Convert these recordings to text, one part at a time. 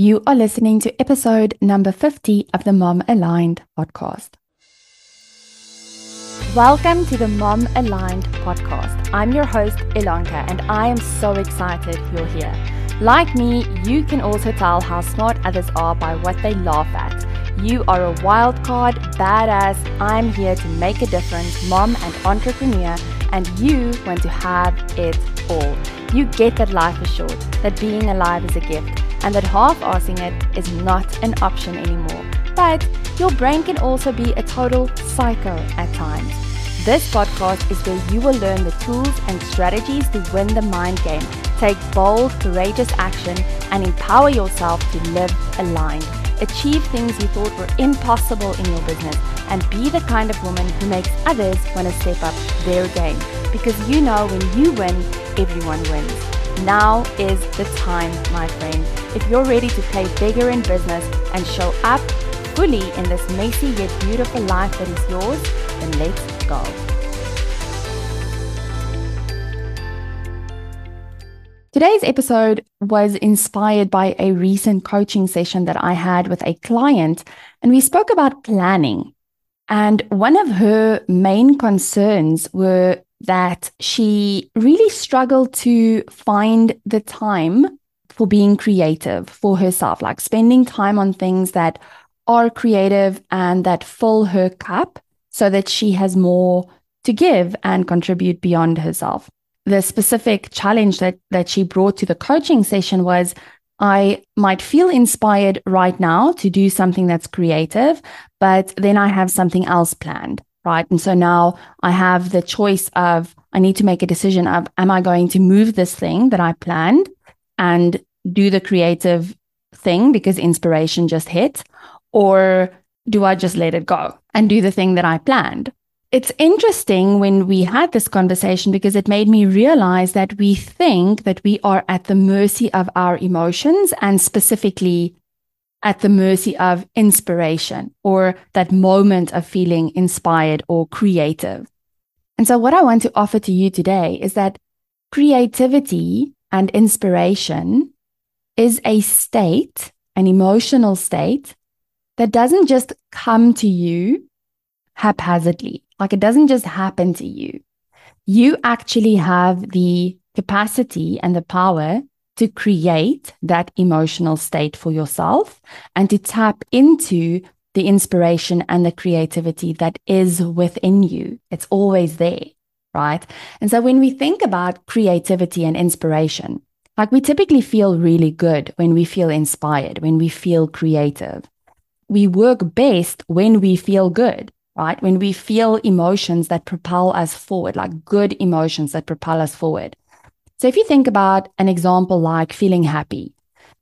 You are listening to episode number 50 of the Mom Aligned podcast. Welcome to the Mom Aligned podcast. I'm your host, Ilanka, and I am so excited you're here. Like me, you can also tell how smart others are by what they laugh at. You are a wild card, badass. I'm here to make a difference, mom and entrepreneur, and you want to have it all. You get that life is short, that being alive is a gift, and that half assing it is not an option anymore. But your brain can also be a total psycho at times. This podcast is where you will learn the tools and strategies to win the mind game, take bold, courageous action, and empower yourself to live aligned. Achieve things you thought were impossible in your business, and be the kind of woman who makes others want to step up their game. Because you know when you win, everyone wins. Now is the time, my friend. If you're ready to play bigger in business and show up fully in this messy yet beautiful life that is yours, then let's go. Today's episode was inspired by a recent coaching session that I had with a client, and we spoke about planning. And one of her main concerns were that she really struggled to find the time for being creative for herself, like spending time on things that are creative and that fill her cup so that she has more to give and contribute beyond herself. The specific challenge that, that she brought to the coaching session was I might feel inspired right now to do something that's creative, but then I have something else planned, right? And so now I have the choice of I need to make a decision of am I going to move this thing that I planned and do the creative thing because inspiration just hit, or do I just let it go and do the thing that I planned? It's interesting when we had this conversation because it made me realize that we think that we are at the mercy of our emotions and specifically at the mercy of inspiration or that moment of feeling inspired or creative. And so, what I want to offer to you today is that creativity and inspiration is a state, an emotional state that doesn't just come to you haphazardly. Like it doesn't just happen to you. You actually have the capacity and the power to create that emotional state for yourself and to tap into the inspiration and the creativity that is within you. It's always there, right? And so when we think about creativity and inspiration, like we typically feel really good when we feel inspired, when we feel creative. We work best when we feel good, right? When we feel emotions that propel us forward, like good emotions that propel us forward. So if you think about an example like feeling happy,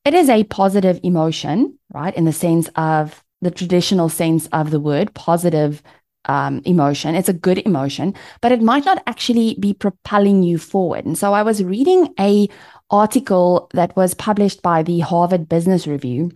it is a positive emotion, right? In the sense of the traditional sense of the word, positive um, emotion. It's a good emotion, but it might not actually be propelling you forward. And so I was reading a article that was published by the Harvard Business Review,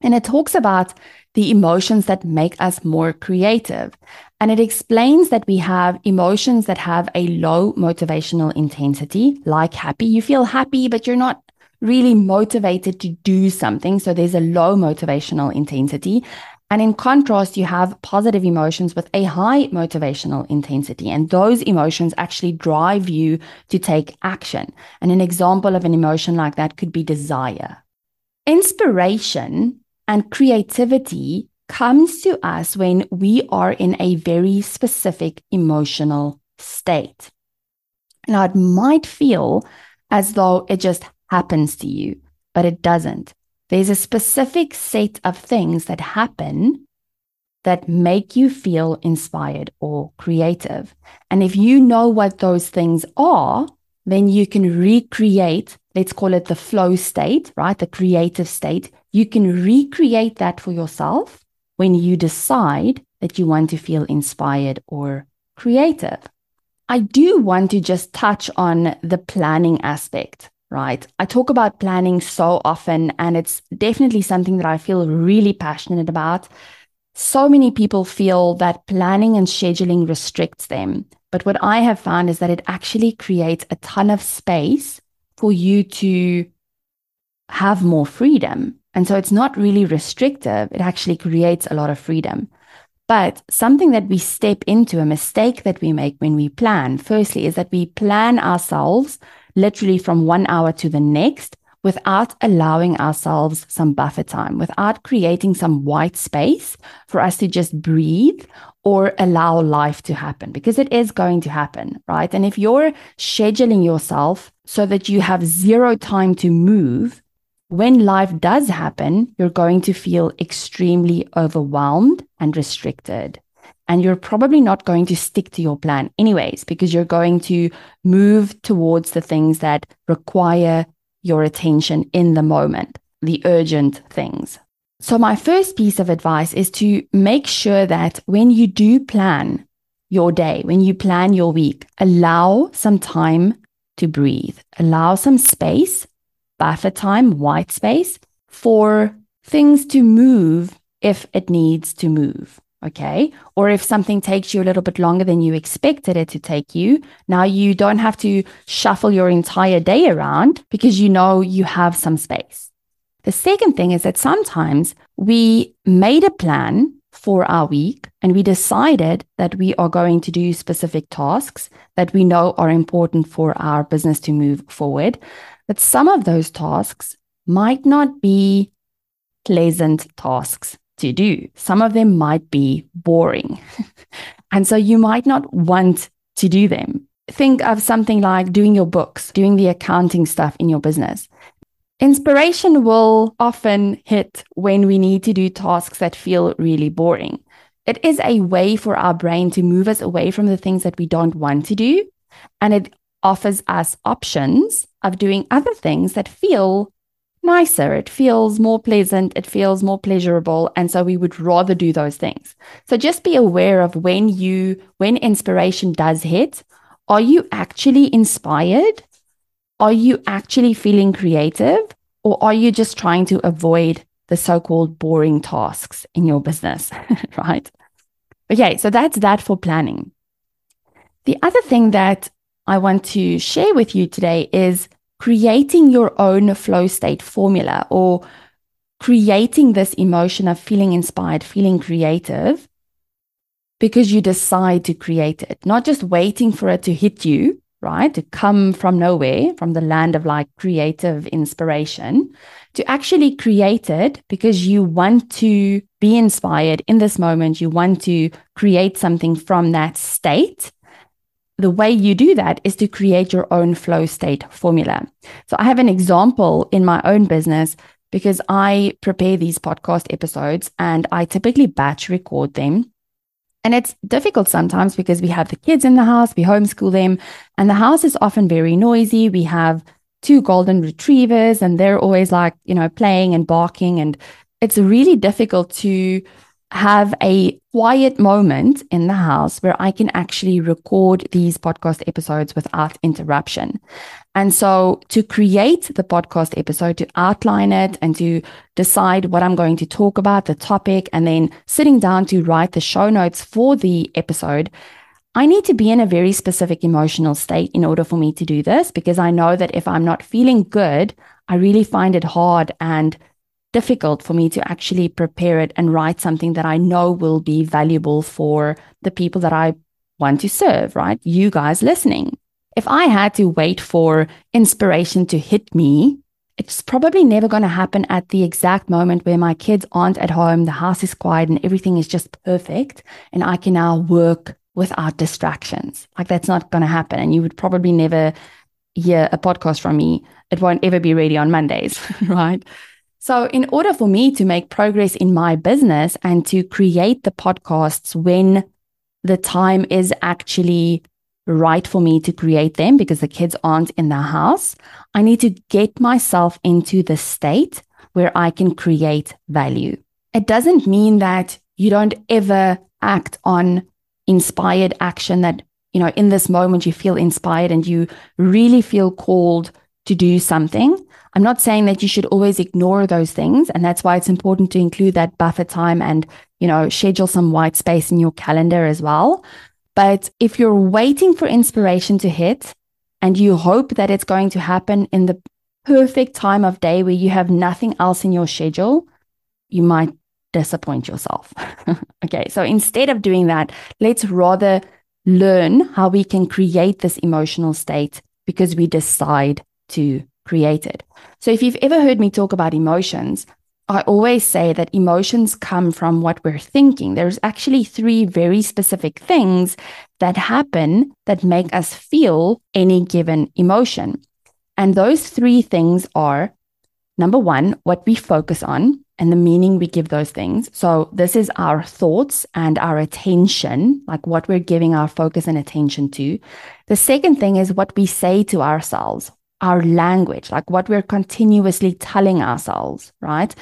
and it talks about the emotions that make us more creative. And it explains that we have emotions that have a low motivational intensity, like happy. You feel happy, but you're not really motivated to do something. So there's a low motivational intensity. And in contrast, you have positive emotions with a high motivational intensity. And those emotions actually drive you to take action. And an example of an emotion like that could be desire. Inspiration and creativity comes to us when we are in a very specific emotional state. Now, it might feel as though it just happens to you, but it doesn't. There's a specific set of things that happen that make you feel inspired or creative. And if you know what those things are, then you can recreate, let's call it the flow state, right? The creative state. You can recreate that for yourself when you decide that you want to feel inspired or creative. I do want to just touch on the planning aspect right? I talk about planning so often, and it's definitely something that I feel really passionate about. So many people feel that planning and scheduling restricts them. But what I have found is that it actually creates a ton of space for you to have more freedom, And so it's not really restrictive. It actually creates a lot of freedom. But something that we step into, a mistake that we make when we plan, firstly, is that we plan ourselves literally from one hour to the next without allowing ourselves some buffer time, without creating some white space for us to just breathe or allow life to happen because it is going to happen, right? And if you're scheduling yourself so that you have zero time to move, when life does happen, you're going to feel extremely overwhelmed and restricted. And you're probably not going to stick to your plan, anyways, because you're going to move towards the things that require your attention in the moment, the urgent things. So, my first piece of advice is to make sure that when you do plan your day, when you plan your week, allow some time to breathe, allow some space, buffer time, white space for things to move if it needs to move. Okay. Or if something takes you a little bit longer than you expected it to take you, now you don't have to shuffle your entire day around because you know you have some space. The second thing is that sometimes we made a plan for our week and we decided that we are going to do specific tasks that we know are important for our business to move forward. But some of those tasks might not be pleasant tasks to do. Some of them might be boring. and so you might not want to do them. Think of something like doing your books, doing the accounting stuff in your business. Inspiration will often hit when we need to do tasks that feel really boring. It is a way for our brain to move us away from the things that we don't want to do. And it offers us options of doing other things that feel nicer. It feels more pleasant. It feels more pleasurable. And so we would rather do those things. So just be aware of when you, when inspiration does hit, are you actually inspired? Are you actually feeling creative? Or are you just trying to avoid the so called boring tasks in your business? right? Okay. So that's that for planning. The other thing that I want to share with you today is creating your own flow state formula or creating this emotion of feeling inspired, feeling creative because you decide to create it, not just waiting for it to hit you, right? To come from nowhere, from the land of like creative inspiration, to actually create it because you want to be inspired in this moment. You want to create something from that state the way you do that is to create your own flow state formula. So I have an example in my own business because I prepare these podcast episodes and I typically batch record them. And it's difficult sometimes because we have the kids in the house, we homeschool them, and the house is often very noisy. We have two golden retrievers and they're always like, you know, playing and barking. And it's really difficult to have a quiet moment in the house where I can actually record these podcast episodes without interruption. And so to create the podcast episode, to outline it and to decide what I'm going to talk about, the topic, and then sitting down to write the show notes for the episode, I need to be in a very specific emotional state in order for me to do this because I know that if I'm not feeling good, I really find it hard and difficult for me to actually prepare it and write something that I know will be valuable for the people that I want to serve, right? You guys listening. If I had to wait for inspiration to hit me, it's probably never going to happen at the exact moment where my kids aren't at home, the house is quiet, and everything is just perfect. And I can now work without distractions. Like that's not going to happen. And you would probably never hear a podcast from me. It won't ever be ready on Mondays, right? So, in order for me to make progress in my business and to create the podcasts when the time is actually right for me to create them because the kids aren't in the house, I need to get myself into the state where I can create value. It doesn't mean that you don't ever act on inspired action that, you know, in this moment you feel inspired and you really feel called to do something. I'm not saying that you should always ignore those things. And that's why it's important to include that buffer time and, you know, schedule some white space in your calendar as well. But if you're waiting for inspiration to hit and you hope that it's going to happen in the perfect time of day where you have nothing else in your schedule, you might disappoint yourself. okay, so instead of doing that, let's rather learn how we can create this emotional state because we decide to create it. So if you've ever heard me talk about emotions, I always say that emotions come from what we're thinking. There's actually three very specific things that happen that make us feel any given emotion. And those three things are number one, what we focus on and the meaning we give those things. So, this is our thoughts and our attention, like what we're giving our focus and attention to. The second thing is what we say to ourselves, our language, like what we're continuously telling ourselves, right?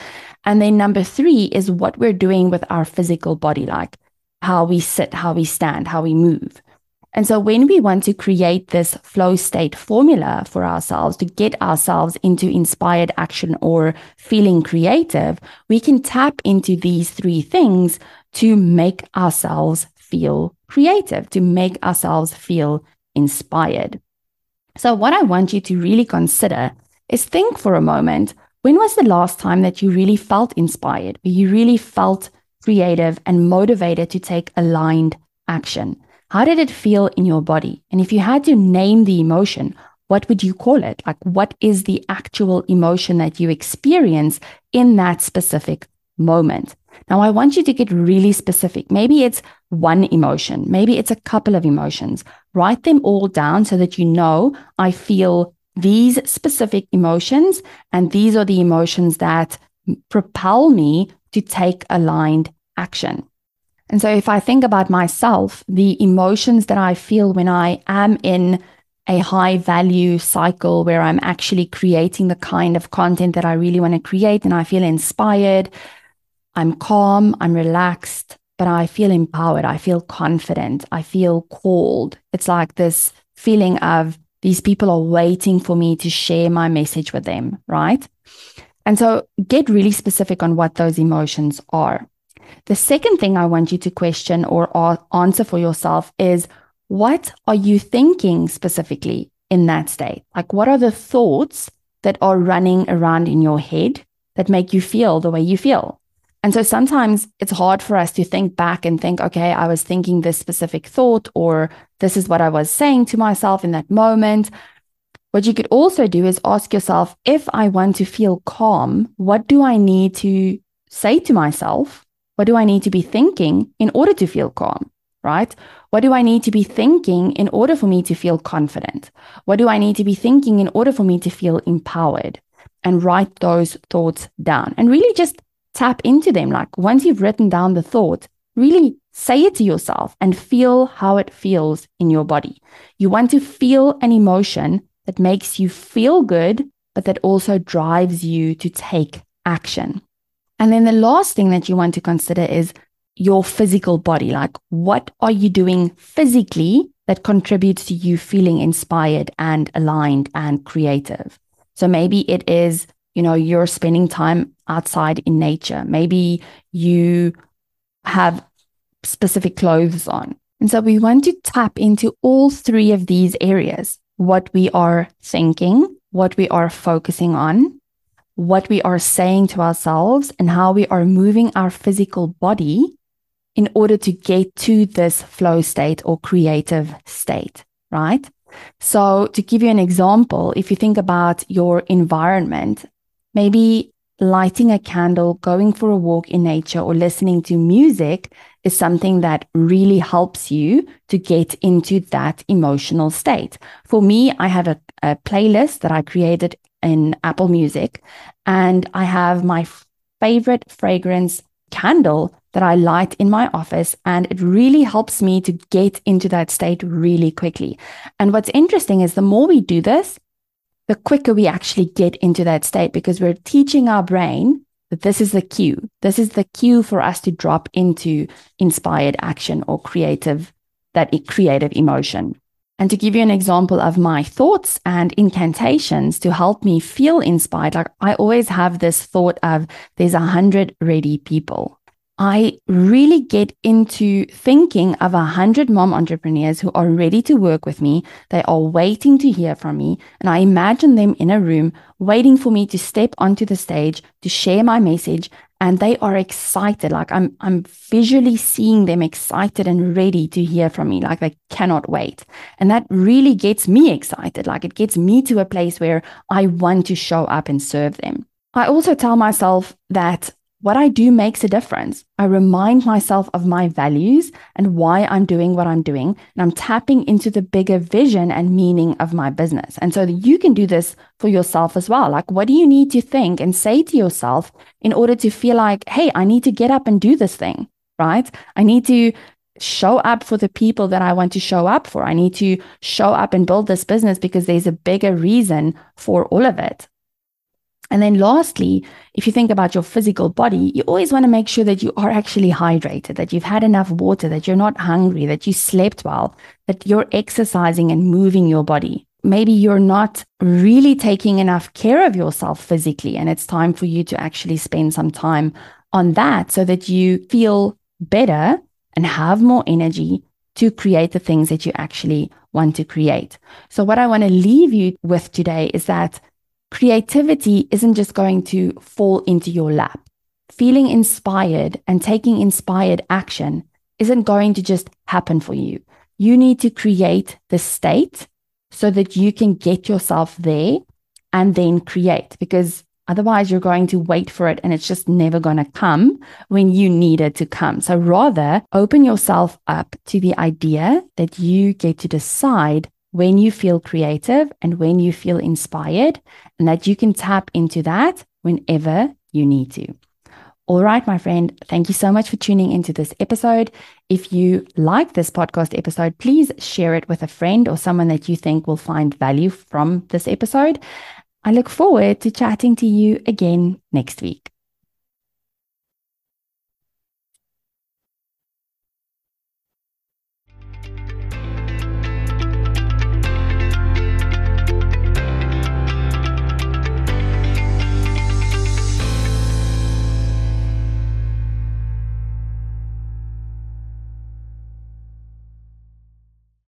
And then number three is what we're doing with our physical body, like how we sit, how we stand, how we move. And so when we want to create this flow state formula for ourselves to get ourselves into inspired action or feeling creative, we can tap into these three things to make ourselves feel creative, to make ourselves feel inspired. So what I want you to really consider is think for a moment, when was the last time that you really felt inspired, where you really felt creative and motivated to take aligned action? How did it feel in your body? And if you had to name the emotion, what would you call it? Like, what is the actual emotion that you experience in that specific moment? Now, I want you to get really specific. Maybe it's one emotion, maybe it's a couple of emotions. Write them all down so that you know I feel these specific emotions, and these are the emotions that propel me to take aligned action. And so if I think about myself, the emotions that I feel when I am in a high value cycle where I'm actually creating the kind of content that I really want to create and I feel inspired, I'm calm, I'm relaxed, but I feel empowered, I feel confident, I feel called. It's like this feeling of these people are waiting for me to share my message with them, right? And so get really specific on what those emotions are. The second thing I want you to question or answer for yourself is what are you thinking specifically in that state? Like, what are the thoughts that are running around in your head that make you feel the way you feel? And so sometimes it's hard for us to think back and think, okay, I was thinking this specific thought, or this is what I was saying to myself in that moment. What you could also do is ask yourself if I want to feel calm, what do I need to say to myself what do I need to be thinking in order to feel calm? Right? What do I need to be thinking in order for me to feel confident? What do I need to be thinking in order for me to feel empowered? And write those thoughts down and really just tap into them. Like once you've written down the thought, really say it to yourself and feel how it feels in your body. You want to feel an emotion that makes you feel good, but that also drives you to take action. And then the last thing that you want to consider is your physical body. Like, what are you doing physically that contributes to you feeling inspired and aligned and creative? So maybe it is, you know, you're spending time outside in nature. Maybe you have specific clothes on. And so we want to tap into all three of these areas what we are thinking, what we are focusing on, what we are saying to ourselves and how we are moving our physical body in order to get to this flow state or creative state, right? So, to give you an example, if you think about your environment, maybe lighting a candle, going for a walk in nature, or listening to music is something that really helps you to get into that emotional state. For me, I have a, a playlist that I created in Apple Music. And I have my favorite fragrance candle that I light in my office. And it really helps me to get into that state really quickly. And what's interesting is the more we do this, the quicker we actually get into that state because we're teaching our brain that this is the cue. This is the cue for us to drop into inspired action or creative, that creative emotion. And to give you an example of my thoughts and incantations to help me feel inspired, like I always have this thought of there's a hundred ready people. I really get into thinking of a hundred mom entrepreneurs who are ready to work with me. They are waiting to hear from me. And I imagine them in a room waiting for me to step onto the stage to share my message. And they are excited. Like I'm, I'm visually seeing them excited and ready to hear from me. Like they cannot wait. And that really gets me excited. Like it gets me to a place where I want to show up and serve them. I also tell myself that what I do makes a difference. I remind myself of my values and why I'm doing what I'm doing. And I'm tapping into the bigger vision and meaning of my business. And so you can do this for yourself as well. Like, what do you need to think and say to yourself in order to feel like, hey, I need to get up and do this thing, right? I need to show up for the people that I want to show up for. I need to show up and build this business because there's a bigger reason for all of it. And then lastly, if you think about your physical body, you always want to make sure that you are actually hydrated, that you've had enough water, that you're not hungry, that you slept well, that you're exercising and moving your body. Maybe you're not really taking enough care of yourself physically, and it's time for you to actually spend some time on that so that you feel better and have more energy to create the things that you actually want to create. So, what I want to leave you with today is that creativity isn't just going to fall into your lap. Feeling inspired and taking inspired action isn't going to just happen for you. You need to create the state so that you can get yourself there and then create because otherwise you're going to wait for it and it's just never going to come when you need it to come. So rather open yourself up to the idea that you get to decide when you feel creative and when you feel inspired, and that you can tap into that whenever you need to. All right, my friend, thank you so much for tuning into this episode. If you like this podcast episode, please share it with a friend or someone that you think will find value from this episode. I look forward to chatting to you again next week.